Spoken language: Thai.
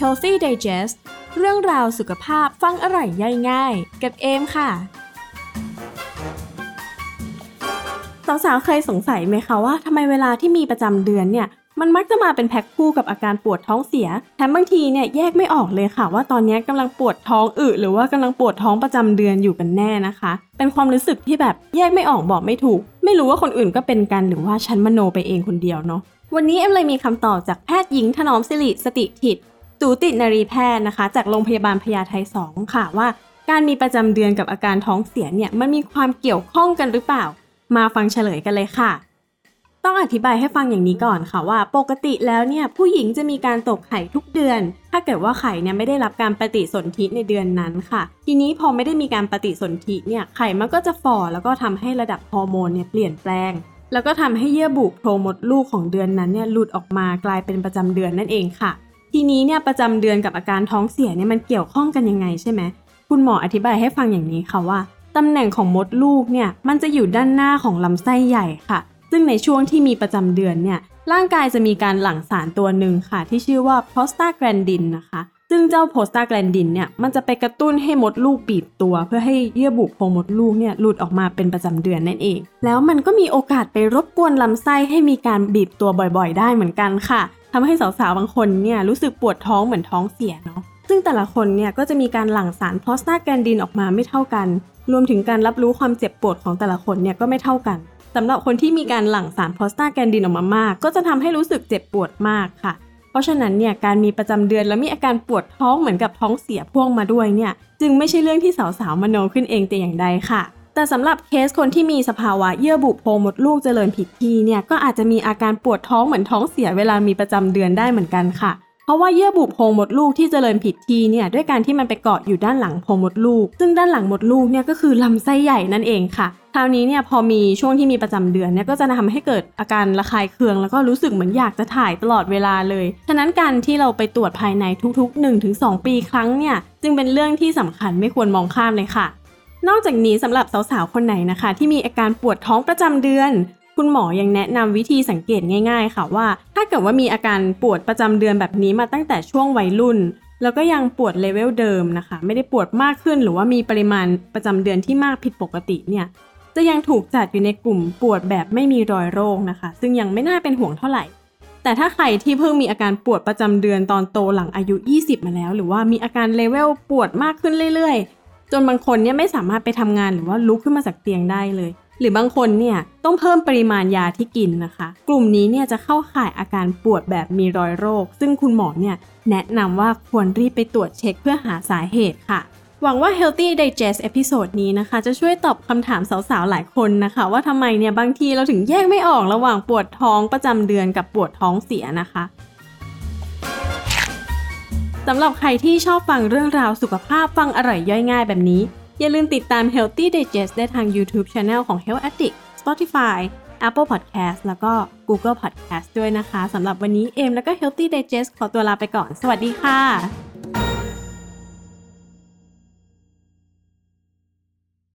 Healthy Digest เรื่องราวสุขภาพฟังอร่อยย่อยง่าย กับเอมค่ะสาวๆเคยสงสัยไหมคะว่าทำไมเวลาที่มีประจำเดือนเนี่ย มันมักจะมาเป็นแพ็คคู่กับอาการปวดท้องเสียแถมบางทีเนี่ยแยกไม่ออกเลยค่ะ ว่าตอนนี้กำลังปวดท้องอึหรือว่ากำลังปวดท้องประจำเดือนอยู่กันแน่นะคะ เป็นความรู้สึกที่แบบแยกไม่ออกบอกไม่ถูก ไม่รู้ว่าคนอื่นก็เป็นกันหรือว่าฉันมโนไปเองคนเดียวเนาะ วันนี้เอ็มเลยมีคำตอบจากแพทย์หญิงถนอมสิริสติถิตสูตินรีแพทย์นะคะ จากโรงพยาบาลพญาไท2ค่ะว่า การมีประจำเดือนกับอาการท้องเสียเนี่ยมันมีความเกี่ยวข้องกันหรือเปล่า มาฟังเฉลยกันเลยค่ะ ต้องอธิบายให้ฟังอย่างนี้ก่อนค่ะว่า ปกติแล้วเนี่ยผู้หญิงจะมีการตกไข่ทุกเดือน ถ้าเกิดว่าไข่เนี่ยไม่ได้รับการปฏิสนธิในเดือนนั้นค่ะ ทีนี้พอไม่ได้มีการปฏิสนธิเนี่ยไข่มันก็จะฝ่อแล้วก็ทำให้ระดับฮอร์โมนเนี่ยเปลี่ยนแปลง แล้วก็ทำให้เยื่อบุโพรงมดลูกของเดือนนั้นเนี่ยหลุดออกมากลายเป็นประจำเดือนนั่นเองค่ะ ทีนี้เนี่ยประจำเดือนกับอาการท้องเสียเนี่ยมันเกี่ยวข้องกันยังไงใช่ไหมคุณหมออธิบายให้ฟังอย่างนี้ค่ะว่าตำแหน่งของมดลูกเนี่ยมันจะอยู่ด้านหน้าของลำไส้ใหญ่ค่ะ ซึ่งในช่วงที่มีประจำเดือนเนี่ยร่างกายจะมีการหลั่งสารตัวหนึ่งค่ะ ที่ชื่อว่าโพสตาแกรนดินนะคะ ซึ่งเจ้าโพสตาแกรนดินเนี่ยมันจะไปกระตุ้นให้มดลูกบีบตัว เพื่อให้เยื่อบุโพรงมดลูกเนี่ยหลุดออกมาเป็นประจำเดือนนั่นเอง แล้วมันก็มีโอกาสไปรบกวนลำไส้ให้มีการบีบตัวบ่อยๆ ได้เหมือนกันค่ะทำให้สาวๆบางคนเนี่ยรู้สึกปวดท้องเหมือนท้องเสียเนาะซึ่งแต่ละคนเนี่ยก็จะมีการหลั่งสารโพสตาแกรนดินออกมาไม่เท่ากัน รวมถึงการรับรู้ความเจ็บปวดของแต่ละคนเนี่ยก็ไม่เท่ากันสำหรับคนที่มีการหลั่งสารโพสตาแกรนดินออกมามาก ก็จะทำให้รู้สึกเจ็บปวดมากค่ะ เพราะฉะนั้นเนี่ยการมีประจำเดือนแล้วมีอาการปวดท้องเหมือนกับท้องเสียพ่วงมาด้วยเนี่ยจึงไม่ใช่เรื่องที่สาวๆมโนขึ้นเองแต่อย่างใดค่ะแต่สำหรับเคสคนที่มีสภาวะเยื่อบุโพรงมดลูกเจริญผิดที่เนี่ยก็อาจจะมีอาการปวดท้องเหมือนท้องเสียเวลามีประจำเดือนได้เหมือนกันค่ะ เพราะว่าเยื่อบุโพรงมดลูกที่เจริญผิดที่เนี่ยด้วยการที่มันไปเกาะอยู่ด้านหลังโพรงมดลูก ซึ่งด้านหลังมดลูกเนี่ยก็คือลำไส้ใหญ่นั่นเองค่ะ คราวนี้เนี่ยพอมีช่วงที่มีประจำเดือนเนี่ยก็จะทำให้เกิดอาการระคายเคือง แล้วก็รู้สึกเหมือนอยากจะถ่ายตลอดเวลาเลย ฉะนั้นการที่เราไปตรวจภายในทุกๆ 1-2 ปีครั้งเนี่ยจึงเป็นเรื่องที่สำคัญไม่ควรมองข้ามเลยค่ะ นอกจากนี้สำหรับสาวๆ คนไหนนะคะ ที่มีอาการปวดท้องประจำเดือน คุณหมอยังแนะนำวิธีสังเกตง่าย ๆ ค่ะว่า ถ้าเกิดว่ามีอาการปวดประจำเดือนแบบนี้มาตั้งแต่ช่วงวัยรุ่นแล้วก็ยังปวดเลเวลเดิมนะคะ ไม่ได้ปวดมากขึ้นหรือว่ามีปริมาณประจำเดือนที่มากผิดปกติเนี่ย จะยังถูกจัดอยู่ในกลุ่มปวดแบบไม่มีรอยโรคนะคะ ซึ่งยังไม่น่าเป็นห่วงเท่าไหร่ แต่ถ้าใครที่เพิ่งมีอาการปวดประจำเดือนตอนโตหลังอายุ 20 มาแล้ว หรือว่ามีอาการเลเวลปวดมากขึ้นเรื่อยๆ จนบางคนเนี่ยไม่สามารถไปทำงานหรือว่าลุกขึ้นมาจากเตียงได้เลย หรือบางคนเนี่ยต้องเพิ่มปริมาณยาที่กินนะคะ กลุ่มนี้เนี่ยจะเข้าข่ายอาการปวดแบบมีรอยโรค ซึ่งคุณหมอเนี่ยแนะนำว่าควรรีบไปตรวจเช็คเพื่อหาสาเหตุค่ะ หวังว่า Healthy Digest episode นี้นะคะ จะช่วยตอบคำถามสาวๆ หลายคนนะคะ ว่าทำไมเนี่ยบางทีเราถึงแยกไม่ออกระหว่างปวดท้องประจำเดือนกับปวดท้องเสียนะคะสำหรับใครที่ชอบฟังเรื่องราวสุขภาพฟังอร่อยย่อยง่ายแบบนี้ อย่าลืมติดตาม Healthy Digest ได้ทาง YouTube Channel ของ Health Addict Spotify Apple Podcast แล้วก็ Google Podcast ด้วยนะคะสำหรับวันนี้เอมแล้วก็ Healthy Digest ขอตัวลาไปก่อน สวัสดีค่ะ